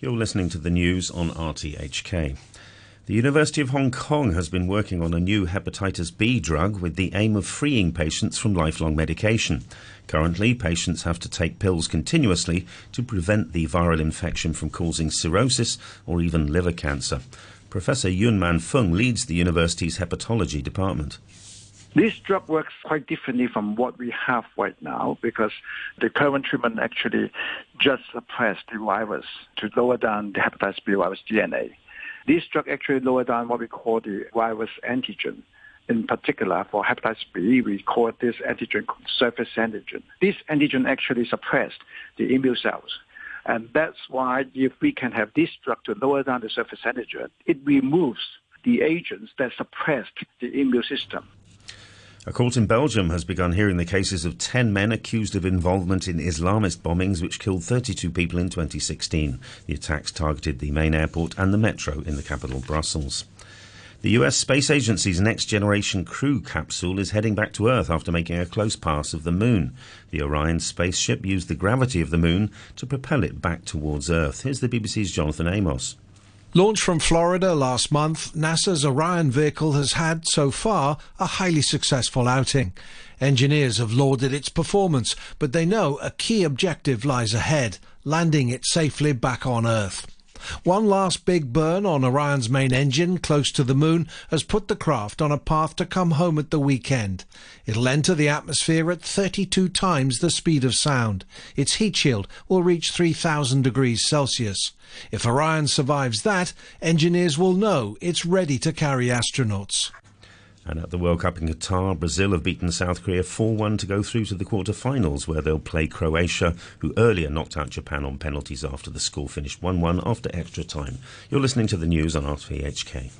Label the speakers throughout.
Speaker 1: You're listening to the news on RTHK. The University of Hong Kong has been working on a new hepatitis B drug with the aim of freeing patients from lifelong medication. Currently, patients have to take pills continuously to prevent the viral infection from causing cirrhosis or even liver cancer. Professor Yuen Man Fung leads the university's hepatology department.
Speaker 2: This drug works quite differently from what we have right now because the current treatment actually just suppress the virus to lower down the hepatitis B virus DNA. This drug actually lower down what we call the virus antigen. In particular, for hepatitis B, we call this antigen surface antigen. This antigen actually suppressed the immune cells. And that's why if we can have this drug to lower down the surface antigen, it removes the agents that suppressed the immune system.
Speaker 1: A court in Belgium has begun hearing the cases of 10 men accused of involvement in Islamist bombings which killed 32 people in 2016. The attacks targeted the main airport and the metro in the capital, Brussels. The US Space Agency's next generation crew capsule is heading back to Earth after making a close pass of the moon. The Orion spaceship used the gravity of the moon to propel it back towards Earth. Here's the BBC's Jonathan Amos.
Speaker 3: Launched from Florida last month, NASA's Orion vehicle has had, so far, a highly successful outing. Engineers have lauded its performance, but they know a key objective lies ahead, landing it safely back on Earth. One last big burn on Orion's main engine close to the moon has put the craft on a path to come home at the weekend. It'll enter the atmosphere at 32 times the speed of sound. Its heat shield will reach 3000 degrees Celsius. If Orion survives that, engineers will know it's ready to carry astronauts.
Speaker 1: And at the World Cup in Qatar, Brazil have beaten South Korea 4 1 to go through to the quarter-finals, where they'll play Croatia, who earlier knocked out Japan on penalties after the score finished 1 1 after extra time. You're listening to the news on RTHK.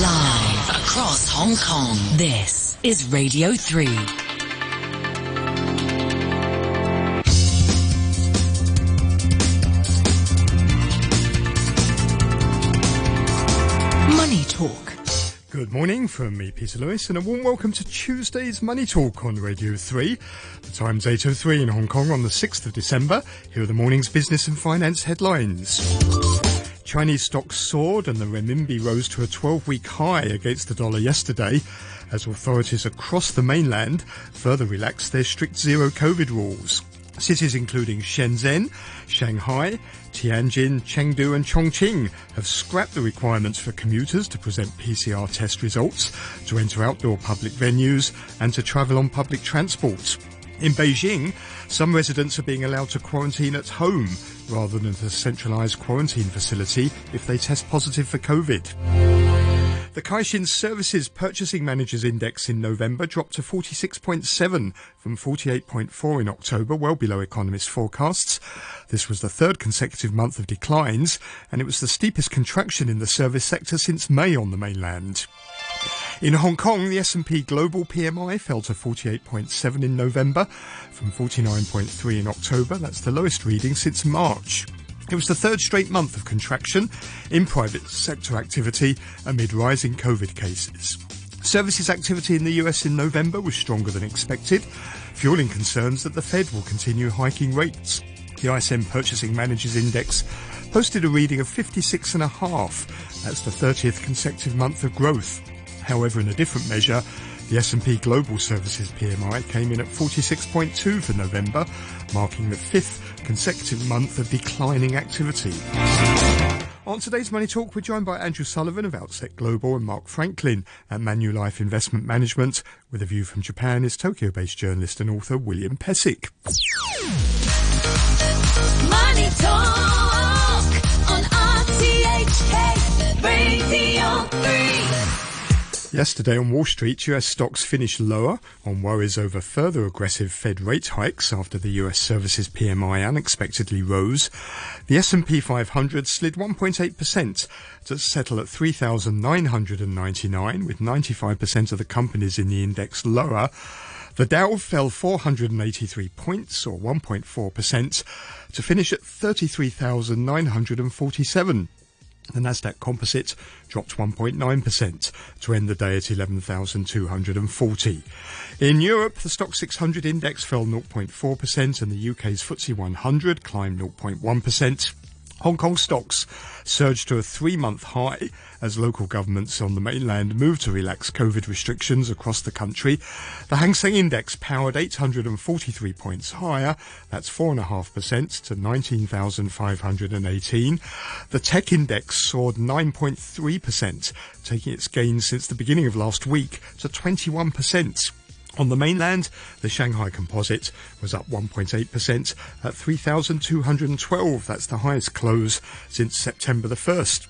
Speaker 4: Live across Hong Kong, this is Radio 3.
Speaker 5: Good morning from me, Peter Lewis, and a warm welcome to Tuesday's Money Talk on Radio 3. The time's 8.03 in Hong Kong on the 6th of December. Here are the morning's business and finance headlines. Chinese stocks soared and the renminbi rose to a 12-week high against the dollar yesterday as authorities across the mainland further relaxed their strict zero COVID rules. Cities including Shenzhen, Shanghai, Tianjin, Chengdu and Chongqing have scrapped the requirements for commuters to present PCR test results, to enter outdoor public venues and to travel on public transport. In Beijing, some residents are being allowed to quarantine at home rather than at a centralised quarantine facility if they test positive for COVID. The Caixin Services Purchasing Managers Index in November dropped to 46.7 from 48.4 in October, well below economists' forecasts. This was the third consecutive month of declines, and it was the steepest contraction in the service sector since May on the mainland. In Hong Kong, the S&P Global PMI fell to 48.7 in November from 49.3 in October. That's the lowest reading since March. It was the third straight month of contraction in private sector activity amid rising COVID cases. Services activity in the US in November was stronger than expected, fueling concerns that the Fed will continue hiking rates. The ISM Purchasing Managers Index posted a reading of 56.5. That's the 30th consecutive month of growth. However, in a different measure, the S&P Global Services PMI came in at 46.2 for November, marking the fifth consecutive month of declining activity. On today's Money Talk, we're joined by Andrew Sullivan of Outset Global and Mark Franklin at Manulife Investment Management. With a view from Japan is Tokyo-based journalist and author William Pesek.
Speaker 4: Money Talk on RTHK Radio 3.
Speaker 5: Yesterday on Wall Street, US stocks finished lower on worries over further aggressive Fed rate hikes after the US services PMI unexpectedly rose. The S&P 500 slid 1.8% to settle at 3,999 with 95% of the companies in the index lower. The Dow fell 483 points or 1.4% to finish at 33,947. The Nasdaq Composite dropped 1.9% to end the day at 11,240. In Europe, the Stoxx 600 index fell 0.4% and the UK's FTSE 100 climbed 0.1%. Hong Kong stocks surged to a three month high as local governments on the mainland moved to relax COVID restrictions across the country. The Hang Seng Index powered 843 points higher, that's 4.5% to 19,518. The Tech Index soared 9.3%, taking its gains since the beginning of last week to 21%. On the mainland, the Shanghai Composite was up 1.8% at 3,212. That's the highest close since September the 1st.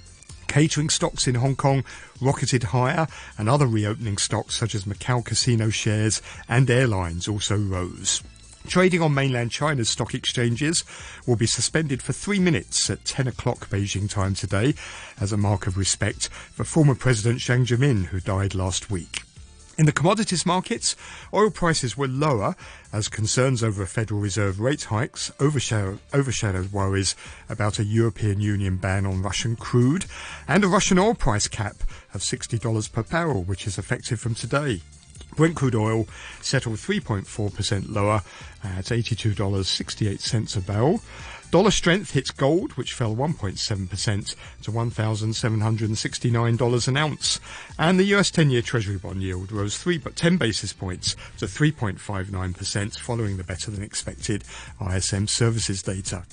Speaker 5: Catering stocks in Hong Kong rocketed higher, and other reopening stocks such as Macau casino shares and airlines also rose. Trading on mainland China's stock exchanges will be suspended for three minutes at 10 o'clock Beijing time today as a mark of respect for former President Jiang Zemin, who died last week. In the commodities markets, oil prices were lower as concerns over Federal Reserve rate hikes overshadowed, overshadowed worries about a European Union ban on Russian crude and a Russian oil price cap of $60 per barrel, which is effective from today. Brent crude oil settled 3.4% lower at $82.68 a barrel. Dollar strength hits gold, which fell 1.7% to $1,769 an ounce. And the US 10 year Treasury bond yield rose 3, 10 basis points to 3.59% following the better than expected ISM services data.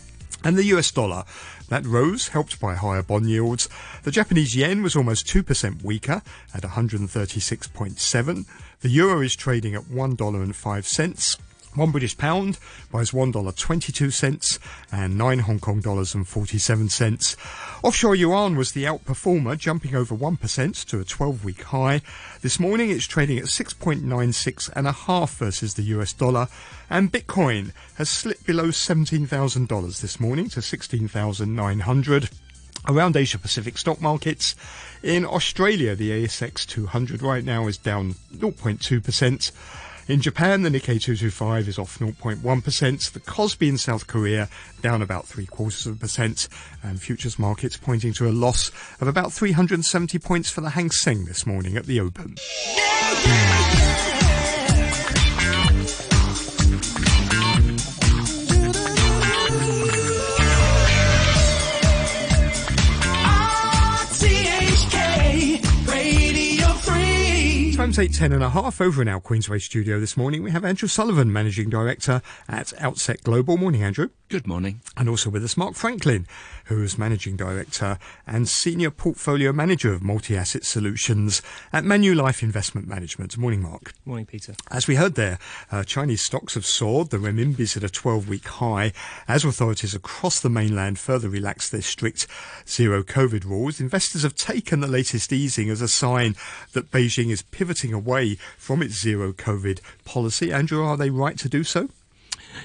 Speaker 5: And the US dollar, that rose, helped by higher bond yields. The Japanese yen was almost 2% weaker at 136.7. The euro is trading at $1.05. One British pound buys one dollar twenty-two cents and nine Hong Kong dollars and forty-seven cents. Offshore yuan was the outperformer, jumping over one percent to a twelve-week high. This morning it's trading at six point nine six and a half versus the US dollar, and Bitcoin has slipped below seventeen thousand dollars this morning to sixteen thousand nine hundred. Around Asia Pacific stock markets, in Australia, the ASX 200 right now is down 0.2%. In Japan, the Nikkei 225 is off 0.1%. The Kospi in South Korea down about three quarters of a percent. And futures markets pointing to a loss of about 370 points for the Hang Seng this morning at the open. Times 8.10 and a half over in our Queensway studio this morning. We have Andrew Sullivan, Managing Director at Outset Global. Morning, Andrew.
Speaker 6: Good morning.
Speaker 5: And also with us, Mark Franklin, who is Managing Director and Senior Portfolio Manager of Multi-Asset Solutions at Manulife Investment Management. Morning, Mark.
Speaker 6: Morning, Peter.
Speaker 5: As we heard there, uh, Chinese stocks have soared. The renminbi's at a 12-week high as authorities across the mainland further relax their strict zero COVID rules. Investors have taken the latest easing as a sign that Beijing is pivoting away from its zero COVID policy. Andrew, are they right to do so?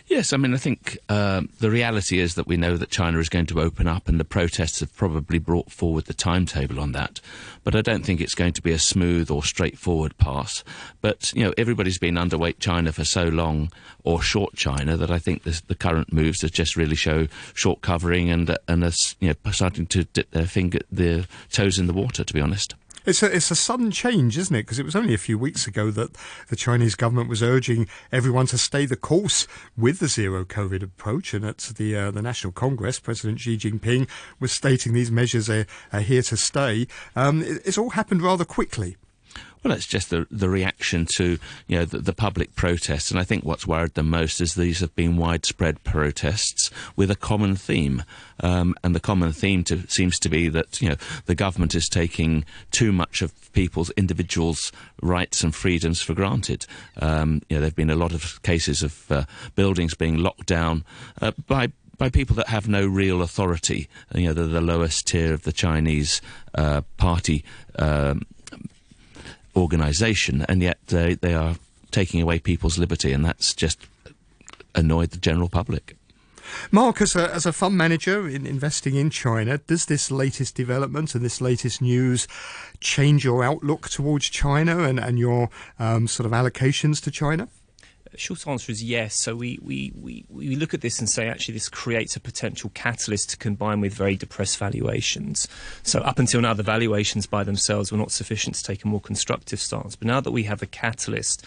Speaker 6: Yes, I mean, I think uh, the reality is that we know that China is going to open up, and the protests have probably brought forward the timetable on that. But I don't think it's going to be a smooth or straightforward pass. But you know, everybody's been underweight China for so long, or short China, that I think this, the current moves just really show short covering and and us, you know, starting to dip their finger, their toes in the water. To be honest.
Speaker 5: It's a, it's a sudden change, isn't it? Because it was only a few weeks ago that the Chinese government was urging everyone to stay the course with the zero COVID approach. And at the, uh, the National Congress, President Xi Jinping was stating these measures are, are here to stay. Um, it, it's all happened rather quickly.
Speaker 6: Well, it's just the the reaction to you know the, the, public protests, and I think what's worried them most is these have been widespread protests with a common theme, um, and the common theme to, seems to be that you know the government is taking too much of people's individuals' rights and freedoms for granted. Um, you know, there have been a lot of cases of uh, buildings being locked down uh, by by people that have no real authority. You know, they're the lowest tier of the Chinese uh, party um, organisation, and yet they, they are taking away people's liberty, and that's just annoyed the general public.
Speaker 5: Mark, as a, as a fund manager in investing in China, does this latest development and this latest news change your outlook towards China and, and your um, sort of allocations to China?
Speaker 7: Short answer is yes. So we, we, we, we look at this and say actually this creates a potential catalyst to combine with very depressed valuations. So up until now, the valuations by themselves were not sufficient to take a more constructive stance. But now that we have a catalyst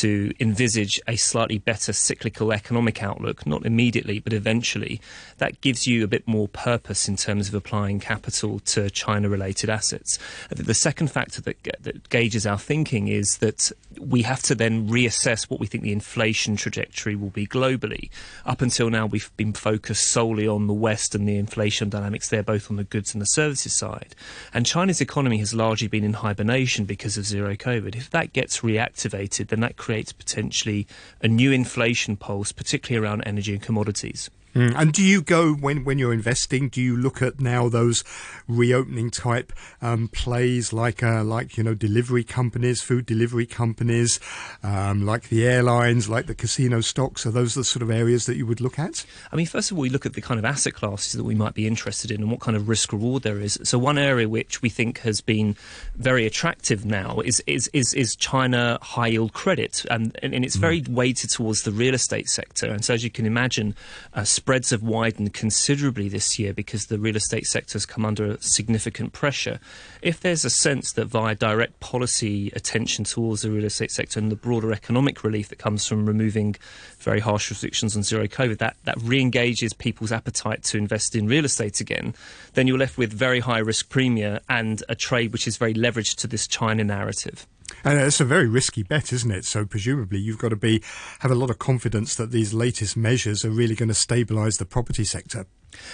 Speaker 7: to envisage a slightly better cyclical economic outlook, not immediately, but eventually, that gives you a bit more purpose in terms of applying capital to China related assets. The second factor that, that gauges our thinking is that we have to then reassess what we think the inflation trajectory will be globally. Up until now, we've been focused solely on the West and the inflation dynamics there, both on the goods and the services side. And China's economy has largely been in hibernation because of zero COVID. If that gets reactivated, then that creates potentially a new inflation pulse, particularly around energy and commodities.
Speaker 5: Mm. And do you go when when you're investing? Do you look at now those reopening type um, plays like uh, like you know delivery companies, food delivery companies, um, like the airlines, like the casino stocks? Are those the sort of areas that you would look at?
Speaker 7: I mean, first of all, we look at the kind of asset classes that we might be interested in and what kind of risk reward there is. So one area which we think has been very attractive now is is is, is China high yield credit, and and it's very mm. weighted towards the real estate sector. And so as you can imagine. Uh, spreads have widened considerably this year because the real estate sector has come under significant pressure. If there's a sense that via direct policy attention towards the real estate sector and the broader economic relief that comes from removing very harsh restrictions on zero COVID, that, that re engages people's appetite to invest in real estate again, then you're left with very high risk premia and a trade which is very leveraged to this China narrative.
Speaker 5: And it's a very risky bet, isn't it? So presumably you've got to be have a lot of confidence that these latest measures are really going to stabilise the property sector.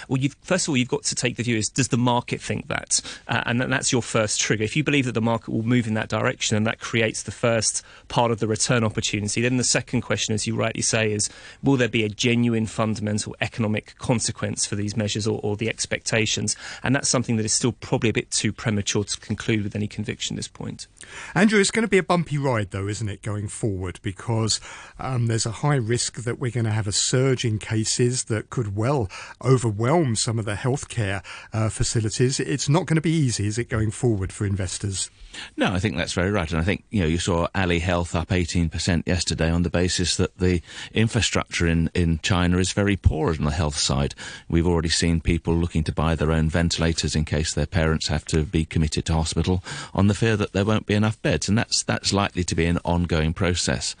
Speaker 7: Well, first of all, you've got to take the view is does the market think that? Uh, and that's your first trigger. If you believe that the market will move in that direction and that creates the first part of the return opportunity, then the second question, as you rightly say, is will there be a genuine fundamental economic consequence for these measures or, or the expectations? And that's something that is still probably a bit too premature to conclude with any conviction at this point.
Speaker 5: Andrew, it's going to be a bumpy ride, though, isn't it, going forward? Because um, there's a high risk that we're going to have a surge in cases that could well overwhelm some of the healthcare uh, facilities. It's not going to be easy, is it, going forward for investors?
Speaker 6: No, I think that's very right. And I think, you know, you saw Ali Health up 18% yesterday on the basis that the infrastructure in, in China is very poor on the health side. We've already seen people looking to buy their own ventilators in case their parents have to be committed to hospital on the fear that there won't be enough beds. And that's, that's likely to be an ongoing process.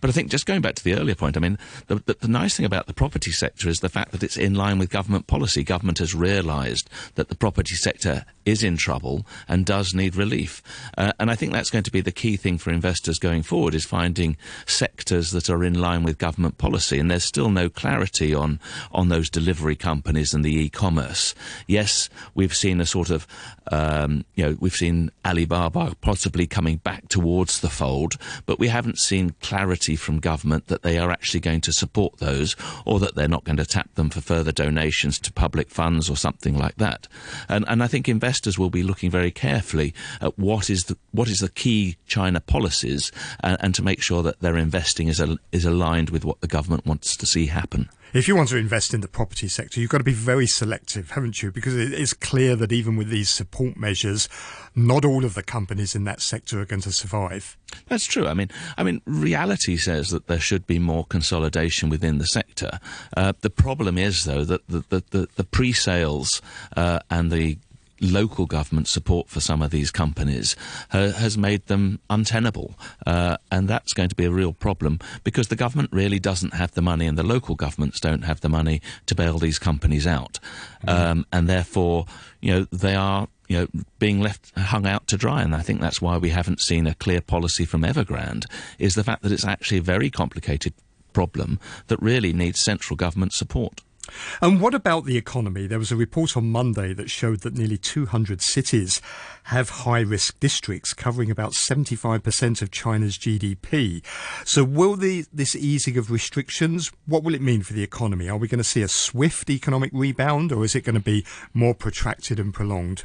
Speaker 6: But I think just going back to the earlier point, I mean, the, the, the nice thing about the property sector is the fact that it's in line with government policy. Government has realised that the property sector is in trouble and does need relief. Uh, and I think that's going to be the key thing for investors going forward is finding sectors that are in line with government policy. And there's still no clarity on, on those delivery companies and the e-commerce. Yes, we've seen a sort of, um, you know, we've seen Alibaba possibly coming back towards the fold, but we haven't seen clarity from government that they are actually going to support those or that they're not going to tap them for further donations to public funds or something like that. And, and I think investors will be looking very carefully at what is the, what is the key China policies and, and to make sure that their investing is, a, is aligned with what the government wants to see happen
Speaker 5: if you want to invest in the property sector, you've got to be very selective, haven't you? Because it is clear that even with these support measures, not all of the companies in that sector are going to survive.
Speaker 6: That's true. I mean, I mean, reality says that there should be more consolidation within the sector. Uh, the problem is, though, that the, the, the, the pre-sales uh, and the local government support for some of these companies uh, has made them untenable. Uh, and that's going to be a real problem because the government really doesn't have the money and the local governments don't have the money to bail these companies out. Mm-hmm. Um, and therefore, you know, they are you know, being left hung out to dry. And I think that's why we haven't seen a clear policy from Evergrande, is the fact that it's actually a very complicated problem that really needs central government support.
Speaker 5: And what about the economy? There was a report on Monday that showed that nearly 200 cities have high risk districts covering about 75% of China's GDP. So will the, this easing of restrictions, what will it mean for the economy? Are we going to see a swift economic rebound or is it going to be more protracted and prolonged?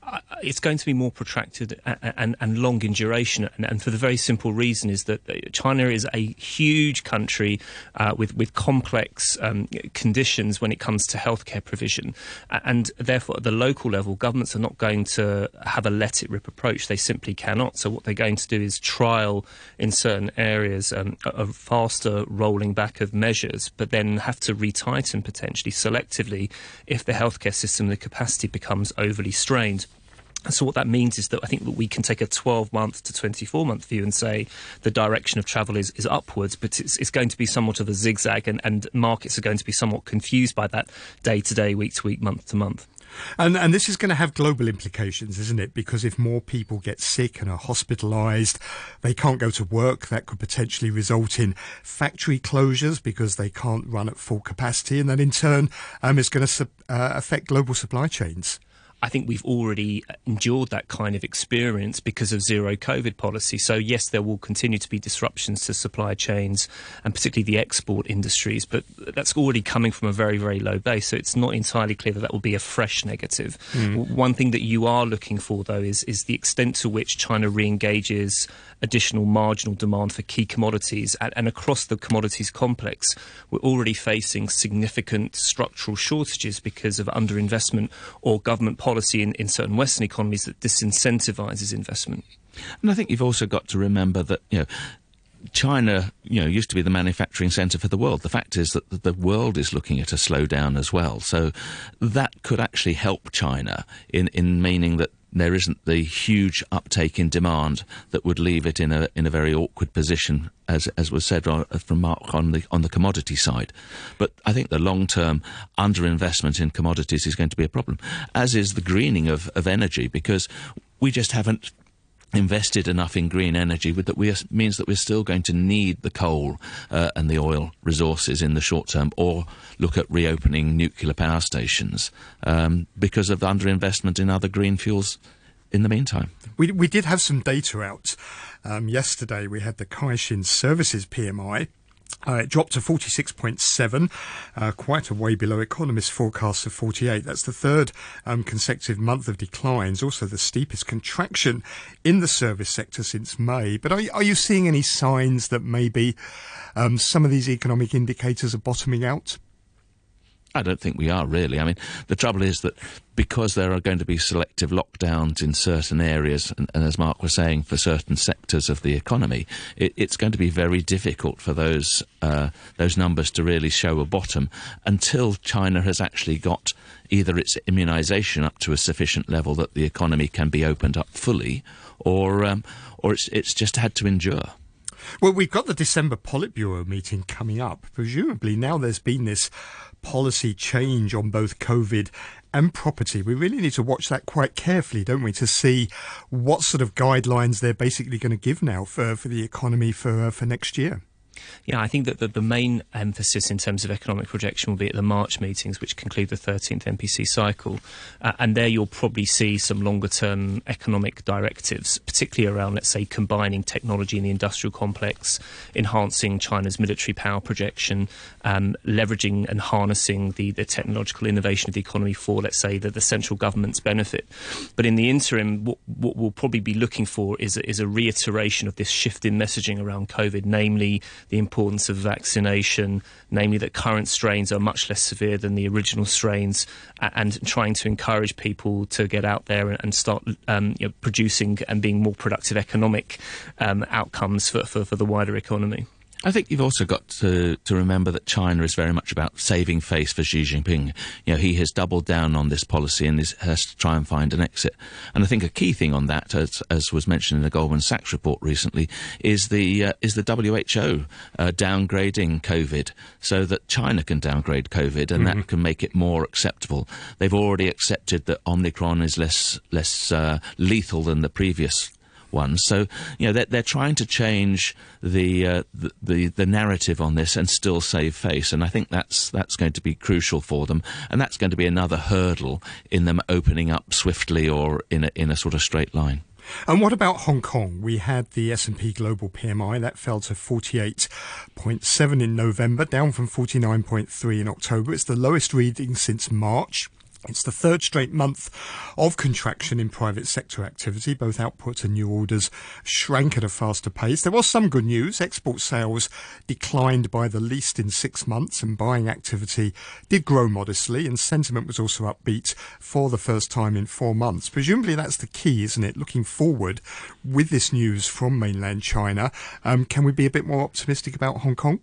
Speaker 7: it's going to be more protracted and, and, and long in duration, and, and, for the very simple reason is that China is a huge country uh, with with complex um, conditions when it comes to healthcare provision, and therefore at the local level, governments are not going to have a let it rip approach. They simply cannot. So what they're going to do is trial in certain areas um, a faster rolling back of measures, but then have to retighten potentially selectively if the healthcare system, the capacity becomes overly strained. So what that means is that I think that we can take a 12 month to 24 month view and say the direction of travel is, is upwards, but it's, it's going to be somewhat of a zigzag and, and markets are going to be somewhat confused by that day to day, week to week, month to month.
Speaker 5: And, and this is going to have global implications, isn't it? Because if more people get sick and are hospitalised, they can't go to work. That could potentially result in factory closures because they can't run at full capacity. And that in turn um, is going to uh, affect global supply chains.
Speaker 7: I think we've already endured that kind of experience because of zero COVID policy. So, yes, there will continue to be disruptions to supply chains and particularly the export industries, but that's already coming from a very, very low base. So, it's not entirely clear that that will be a fresh negative. Mm. One thing that you are looking for, though, is, is the extent to which China re engages additional marginal demand for key commodities. And, and across the commodities complex, we're already facing significant structural shortages because of underinvestment or government policy in, in certain Western economies that disincentivizes investment.
Speaker 6: And I think you've also got to remember that, you know, China, you know, used to be the manufacturing centre for the world. The fact is that the world is looking at a slowdown as well. So that could actually help China in, in meaning that there isn't the huge uptake in demand that would leave it in a in a very awkward position, as as was said uh, from Mark on the on the commodity side. But I think the long term underinvestment in commodities is going to be a problem, as is the greening of, of energy, because we just haven't invested enough in green energy that we are, means that we're still going to need the coal uh, and the oil resources in the short term or look at reopening nuclear power stations um, because of underinvestment in other green fuels in the meantime.
Speaker 5: We, we did have some data out um, yesterday. We had the Caixin Services PMI uh, it dropped to 46.7, uh, quite a way below economists' forecasts of 48. That's the third um, consecutive month of declines, also the steepest contraction in the service sector since May. But are, are you seeing any signs that maybe um, some of these economic indicators are bottoming out?
Speaker 6: I don't think we are really. I mean, the trouble is that because there are going to be selective lockdowns in certain areas, and, and as Mark was saying, for certain sectors of the economy, it, it's going to be very difficult for those uh, those numbers to really show a bottom until China has actually got either its immunisation up to a sufficient level that the economy can be opened up fully, or um, or it's it's just had to endure.
Speaker 5: Well, we've got the December Politburo meeting coming up. Presumably, now there's been this policy change on both COVID and property. We really need to watch that quite carefully, don't we, to see what sort of guidelines they're basically going to give now for, for the economy for, uh, for next year.
Speaker 7: Yeah, I think that the, the, main emphasis in terms of economic projection will be at the March meetings, which conclude the 13th NPC cycle. Uh, and there you'll probably see some longer term economic directives, particularly around, let's say, combining technology in the industrial complex, enhancing China's military power projection, um, leveraging and harnessing the, the technological innovation of the economy for, let's say, the, the central government's benefit. But in the interim, what, what we'll probably be looking for is is a reiteration of this shift in messaging around COVID, namely the importance of vaccination, namely that current strains are much less severe than the original strains, and trying to encourage people to get out there and start um, you know, producing and being more productive economic um, outcomes for, for, for the wider economy.
Speaker 6: I think you've also got to, to remember that China is very much about saving face for Xi Jinping. You know, he has doubled down on this policy and is, has to try and find an exit. And I think a key thing on that, as, as was mentioned in the Goldman Sachs report recently, is the uh, is the WHO uh, downgrading COVID so that China can downgrade COVID and mm-hmm. that can make it more acceptable. They've already accepted that Omicron is less less uh, lethal than the previous ones. So you know they're, they're trying to change the, uh, the, the the narrative on this and still save face, and I think that's that's going to be crucial for them, and that's going to be another hurdle in them opening up swiftly or in a, in a sort of straight line.
Speaker 5: And what about Hong Kong? We had the S&P Global PMI that fell to 48.7 in November, down from 49.3 in October. It's the lowest reading since March. It's the third straight month of contraction in private sector activity. Both output and new orders shrank at a faster pace. There was some good news. Export sales declined by the least in six months and buying activity did grow modestly and sentiment was also upbeat for the first time in four months. Presumably that's the key, isn't it? Looking forward with this news from mainland China, um, can we be a bit more optimistic about Hong Kong?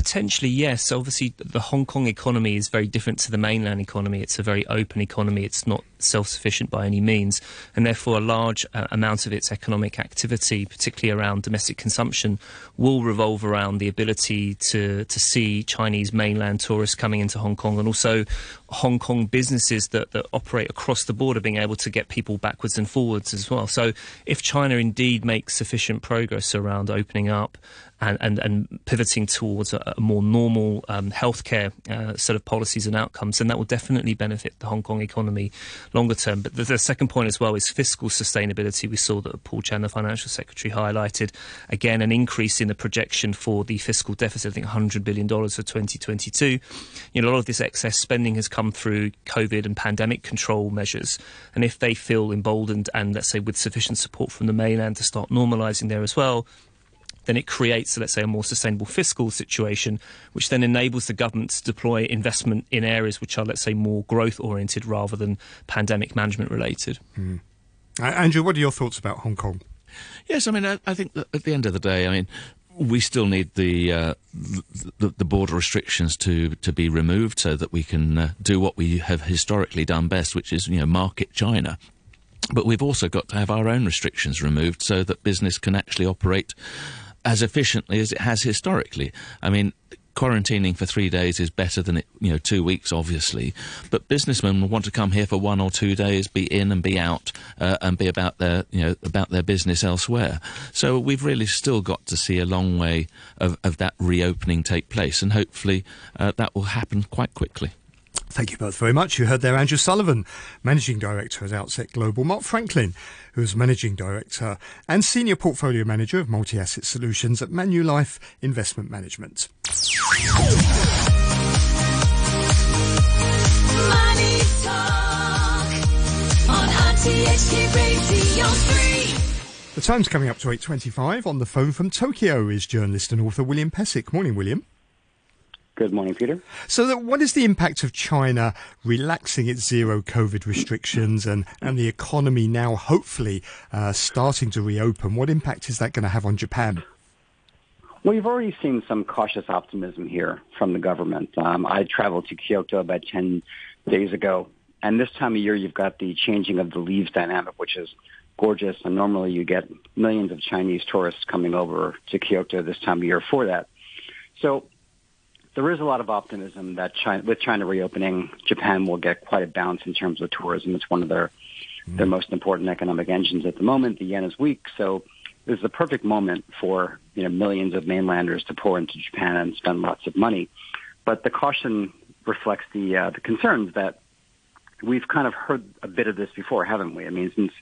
Speaker 7: Potentially, yes. Obviously, the Hong Kong economy is very different to the mainland economy. It's a very open economy. It's not self sufficient by any means. And therefore, a large uh, amount of its economic activity, particularly around domestic consumption, will revolve around the ability to, to see Chinese mainland tourists coming into Hong Kong and also Hong Kong businesses that, that operate across the border being able to get people backwards and forwards as well. So, if China indeed makes sufficient progress around opening up, and, and, and pivoting towards a, more normal um, healthcare uh, set of policies and outcomes, and that will definitely benefit the Hong Kong economy longer term. But the, the, second point as well is fiscal sustainability. We saw that Paul Chan, the financial secretary, highlighted again an increase in the projection for the fiscal deficit. I think 100 billion dollars for 2022. You know, a lot of this excess spending has come through COVID and pandemic control measures, and if they feel emboldened and let's say with sufficient support from the mainland to start normalising there as well, then it creates, let's say, a more sustainable fiscal situation, which then enables the government to deploy investment in areas which are, let's say, more growth oriented rather than pandemic management related.
Speaker 5: Mm. Uh, Andrew, what are your thoughts about Hong Kong?
Speaker 6: Yes, I mean, I, I think at the end of the day, I mean, we still need the, uh, the, the border restrictions to to be removed so that we can uh, do what we have historically done best, which is you know market China. But we've also got to have our own restrictions removed so that business can actually operate as efficiently as it has historically. I mean, quarantining for three days is better than it, you know two weeks, obviously. But businessmen will want to come here for one or two days, be in and be out, uh, and be about their you know about their business elsewhere. So we've really still got to see a long way of, of that reopening take place, and hopefully uh, that will happen quite quickly.
Speaker 5: Thank you both very much. You heard there Andrew Sullivan, Managing Director at Outset Global, Mark Franklin, who's Managing Director and Senior Portfolio Manager of Multi Asset Solutions at Manulife Investment Management. The time's coming up to 8.25. On the phone from Tokyo is journalist and author William Pesek. Morning, William.
Speaker 8: Good morning, Peter.
Speaker 5: So, what is the impact of China relaxing its zero COVID restrictions and, and the economy now hopefully uh, starting to reopen? What impact is that going to have on Japan?
Speaker 8: Well, you've already seen some cautious optimism here from the government. Um, I traveled to Kyoto about 10 days ago, and this time of year you've got the changing of the leaves dynamic, which is gorgeous. And normally you get millions of Chinese tourists coming over to Kyoto this time of year for that. So there is a lot of optimism that China, with China reopening, Japan will get quite a bounce in terms of tourism. It's one of their mm. their most important economic engines at the moment. The yen is weak, so this is the perfect moment for you know millions of mainlanders to pour into Japan and spend lots of money. But the caution reflects the uh, the concerns that we've kind of heard a bit of this before, haven't we? I mean, since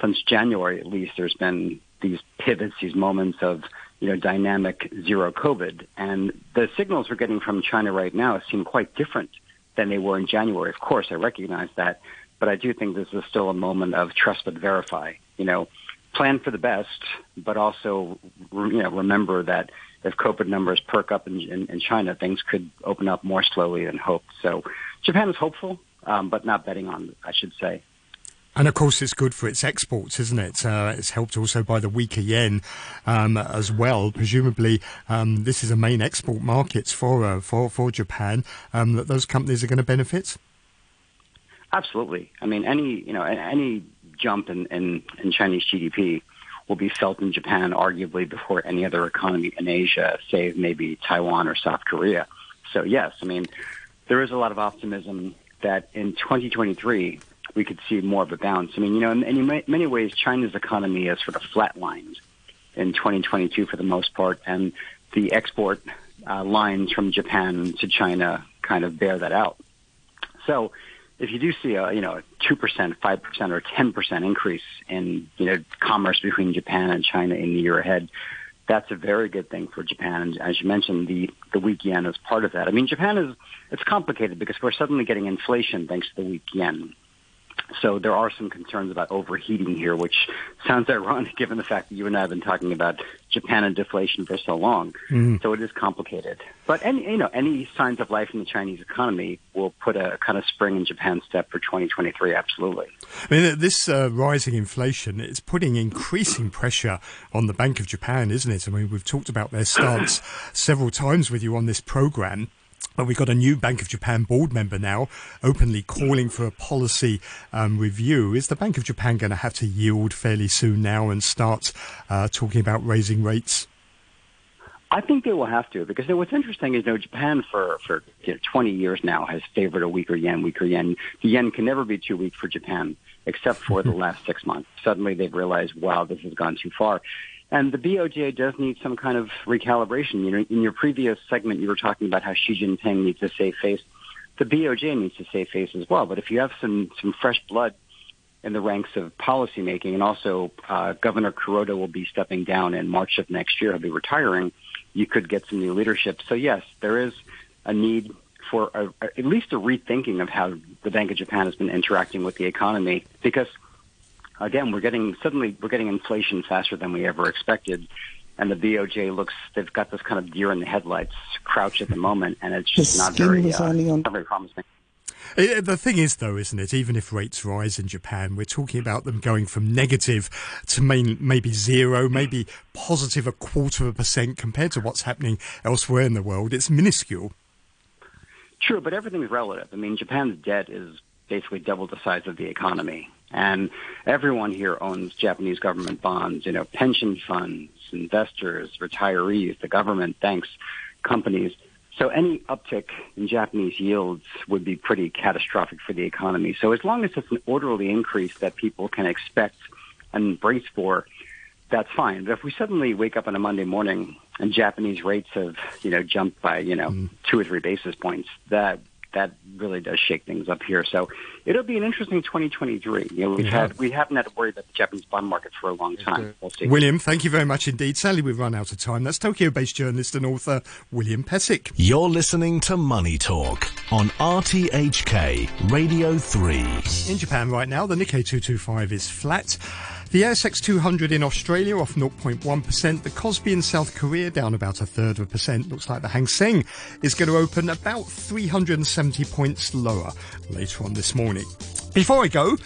Speaker 8: since January at least, there's been these pivots, these moments of you know, dynamic zero COVID. And the signals we're getting from China right now seem quite different than they were in January. Of course, I recognize that, but I do think this is still a moment of trust but verify. You know, plan for the best, but also, you know, remember that if COVID numbers perk up in, in, in China, things could open up more slowly than hoped. So Japan is hopeful, um, but not betting on, I should say.
Speaker 5: And of course, it's good for its exports, isn't it? Uh, it's helped also by the weaker yen um, as well. Presumably, um, this is a main export market for uh, for for Japan. Um, that those companies are going to benefit.
Speaker 8: Absolutely. I mean, any you know any jump in, in, in Chinese GDP will be felt in Japan, arguably before any other economy in Asia, save maybe Taiwan or South Korea. So yes, I mean, there is a lot of optimism that in 2023 we could see more of a bounce. I mean, you know, in, in many ways, China's economy is sort of flatlined in 2022 for the most part, and the export uh, lines from Japan to China kind of bear that out. So, if you do see a you know two percent, five percent, or ten percent increase in you know commerce between Japan and China in the year ahead, that's a very good thing for Japan. And as you mentioned, the, the weak yen is part of that. I mean, Japan is, it's complicated because we're suddenly getting inflation thanks to the weak yen. So there are some concerns about overheating here, which sounds ironic given the fact that you and I have been talking about Japan and deflation for so long.
Speaker 5: Mm.
Speaker 8: So it is complicated. But any, you know, any signs of life in the Chinese economy will put a kind of spring in Japan's step for 2023. Absolutely.
Speaker 5: I mean, this uh, rising inflation it's putting increasing pressure on the Bank of Japan, isn't it? I mean, we've talked about their stance several times with you on this program. But we've got a new Bank of Japan board member now openly calling for a policy um, review. Is the Bank of Japan going to have to yield fairly soon now and start uh, talking about raising rates?
Speaker 8: I think they will have to because you know, what's interesting is you know Japan for for you know, 20 years now has favored a weaker yen, weaker yen. The yen can never be too weak for Japan, except for the last six months. Suddenly they've realized, wow, this has gone too far. And the BOJ does need some kind of recalibration. You know, in your previous segment, you were talking about how Xi Jinping needs to save face. The BOJ needs to save face as well. But if you have some some fresh blood in the ranks of policymaking, and also uh, Governor Kuroda will be stepping down in March of next year. He'll be retiring. You could get some new leadership. So yes, there is a need for a, at least a rethinking of how the Bank of Japan has been interacting with the economy because again, we're getting suddenly we're getting inflation faster than we ever expected, and the BOJ looks they've got this kind of deer in the headlights crouch at the moment, and it's just not very uh, not very promising.
Speaker 5: Uh, The thing is, though, isn't it? Even if rates rise in Japan, we're talking about them going from negative to main, maybe zero, maybe positive a quarter of a percent compared to what's happening elsewhere in the world. It's minuscule.
Speaker 8: True, but everything's relative. I mean, Japan's debt is basically double the size of the economy. And everyone here owns Japanese government bonds, you know, pension funds, investors, retirees, the government, banks, companies. So any uptick in Japanese yields would be pretty catastrophic for the economy. So as long as it's an orderly increase that people can expect and brace for, that's fine. But if we suddenly wake up on a Monday morning and Japanese rates have, you know, jumped by, you know, mm. two or three basis points, that that really does shake things up here. So it'll be an interesting 2023. You know, we've yeah. had we haven't had to worry about the Japanese bond market for a long time. We'll see.
Speaker 5: William, thank you very much indeed. Sadly, we've run out of time. That's Tokyo-based journalist and author William Pesek.
Speaker 9: You're listening to Money Talk on RTHK Radio 3.
Speaker 5: In Japan right now, the Nikkei 225 is flat. The ASX 200 in Australia off 0.1%. The Kospi in South Korea down about a third of a percent. Looks like the Hang Seng is going to open about 370 points lower later on this morning. Before I go,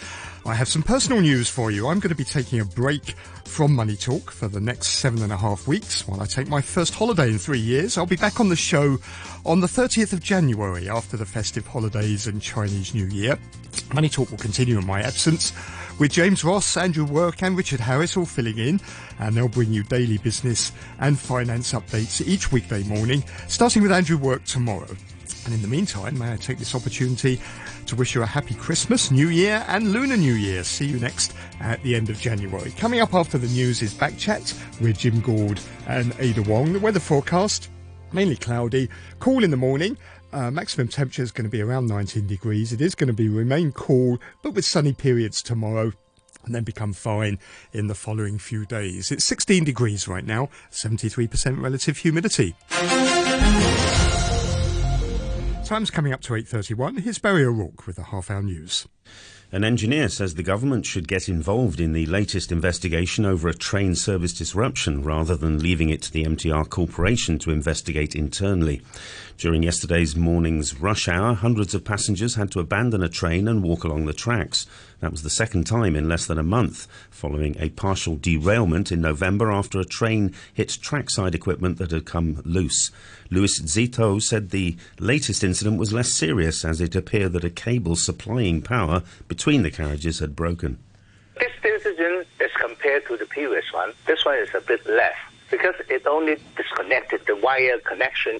Speaker 5: I have some personal news for you. I'm going to be taking a break from Money Talk for the next seven and a half weeks while I take my first holiday in three years. I'll be back on the show on the 30th of January after the festive holidays and Chinese New Year. Money Talk will continue in my absence with James Ross, Andrew Work and Richard Harris all filling in and they'll bring you daily business and finance updates each weekday morning, starting with Andrew Work tomorrow. And in the meantime, may I take this opportunity to wish you a happy Christmas, New Year and Lunar New Year. See you next at the end of January. Coming up after the news is Back Chat with Jim Gord and Ada Wong. The weather forecast, mainly cloudy, cool in the morning, uh, maximum temperature is going to be around 19 degrees. It is going to be remain cool, but with sunny periods tomorrow and then become fine in the following few days. It's 16 degrees right now, 73% relative humidity. Time's coming up to 8.31. Here's Barry O'Rourke with the half hour news.
Speaker 1: An engineer says the government should get involved in the latest investigation over a train service disruption rather than leaving it to the MTR Corporation to investigate internally. During yesterday's morning's rush hour, hundreds of passengers had to abandon a train and walk along the tracks. That was the second time in less than a month, following a partial derailment in November after a train hit trackside equipment that had come loose. Louis Zito said the latest incident was less serious as it appeared that a cable supplying power between the carriages had broken.
Speaker 10: This incident, as compared to the previous one, this one is a bit less because it only disconnected the wire connection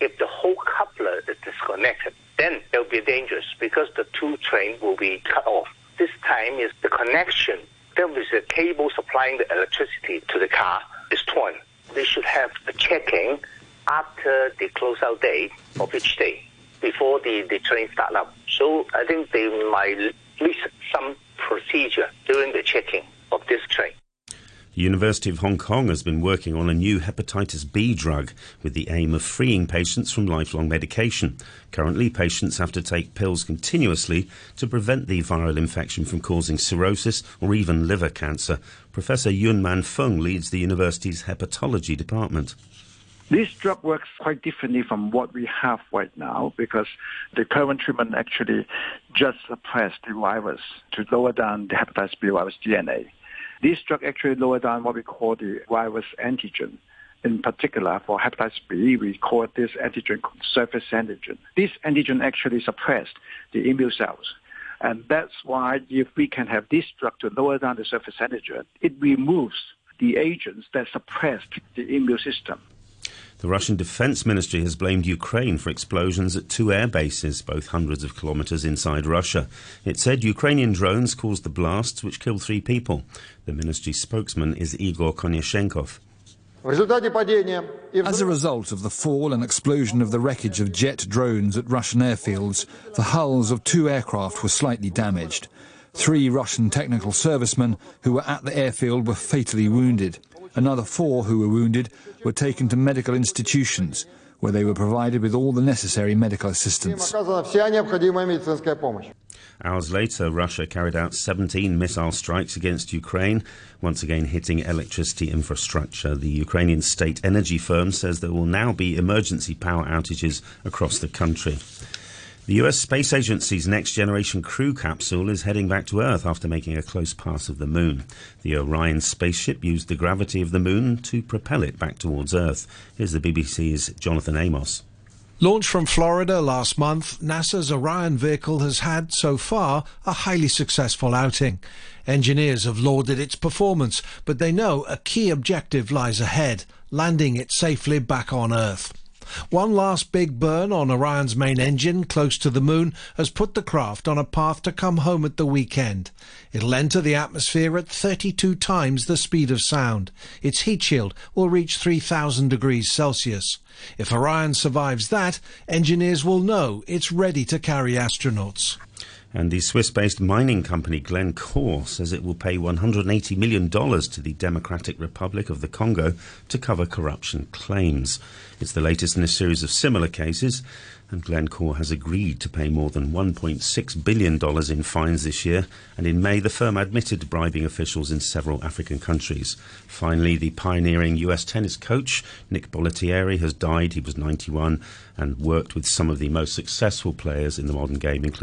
Speaker 10: if the whole coupler is disconnected, then it will be dangerous because the two trains will be cut off. This time is the connection. There is a cable supplying the electricity to the car is torn. They should have a checking after the closeout date of each day before the, the train start up. So I think they might list some procedure during the checking of this train.
Speaker 1: The University of Hong Kong has been working on a new hepatitis B drug with the aim of freeing patients from lifelong medication. Currently, patients have to take pills continuously to prevent the viral infection from causing cirrhosis or even liver cancer. Professor Yuen Man Fung leads the university's hepatology department.
Speaker 2: This drug works quite differently from what we have right now because the current treatment actually just suppress the virus to lower down the hepatitis B virus DNA. This drug actually lower down what we call the virus antigen. In particular, for hepatitis B, we call this antigen surface antigen. This antigen actually suppressed the immune cells. And that's why if we can have this drug to lower down the surface antigen, it removes the agents that suppressed the immune system.
Speaker 1: The Russian Defense Ministry has blamed Ukraine for explosions at two air bases, both hundreds of kilometers inside Russia. It said Ukrainian drones caused the blasts, which killed three people. The ministry's spokesman is Igor Konashenkov.
Speaker 11: As a result of the fall and explosion of the wreckage of jet drones at Russian airfields, the hulls of two aircraft were slightly damaged. Three Russian technical servicemen who were at the airfield were fatally wounded. Another four who were wounded were taken to medical institutions, where they were provided with all the necessary medical assistance.
Speaker 1: Hours later, Russia carried out 17 missile strikes against Ukraine, once again hitting electricity infrastructure. The Ukrainian state energy firm says there will now be emergency power outages across the country. The US Space Agency's next generation crew capsule is heading back to Earth after making a close pass of the moon. The Orion spaceship used the gravity of the moon to propel it back towards Earth. Here's the BBC's Jonathan Amos.
Speaker 3: Launched from Florida last month, NASA's Orion vehicle has had, so far, a highly successful outing. Engineers have lauded its performance, but they know a key objective lies ahead landing it safely back on Earth. One last big burn on Orion's main engine close to the moon has put the craft on a path to come home at the weekend. It'll enter the atmosphere at 32 times the speed of sound. Its heat shield will reach 3000 degrees Celsius. If Orion survives that, engineers will know it's ready to carry astronauts.
Speaker 1: And the Swiss based mining company Glencore says it will pay $180 million to the Democratic Republic of the Congo to cover corruption claims. It's the latest in a series of similar cases, and Glencore has agreed to pay more than $1.6 billion in fines this year. And in May, the firm admitted bribing officials in several African countries. Finally, the pioneering US tennis coach, Nick Bollettieri, has died. He was 91 and worked with some of the most successful players in the modern game, including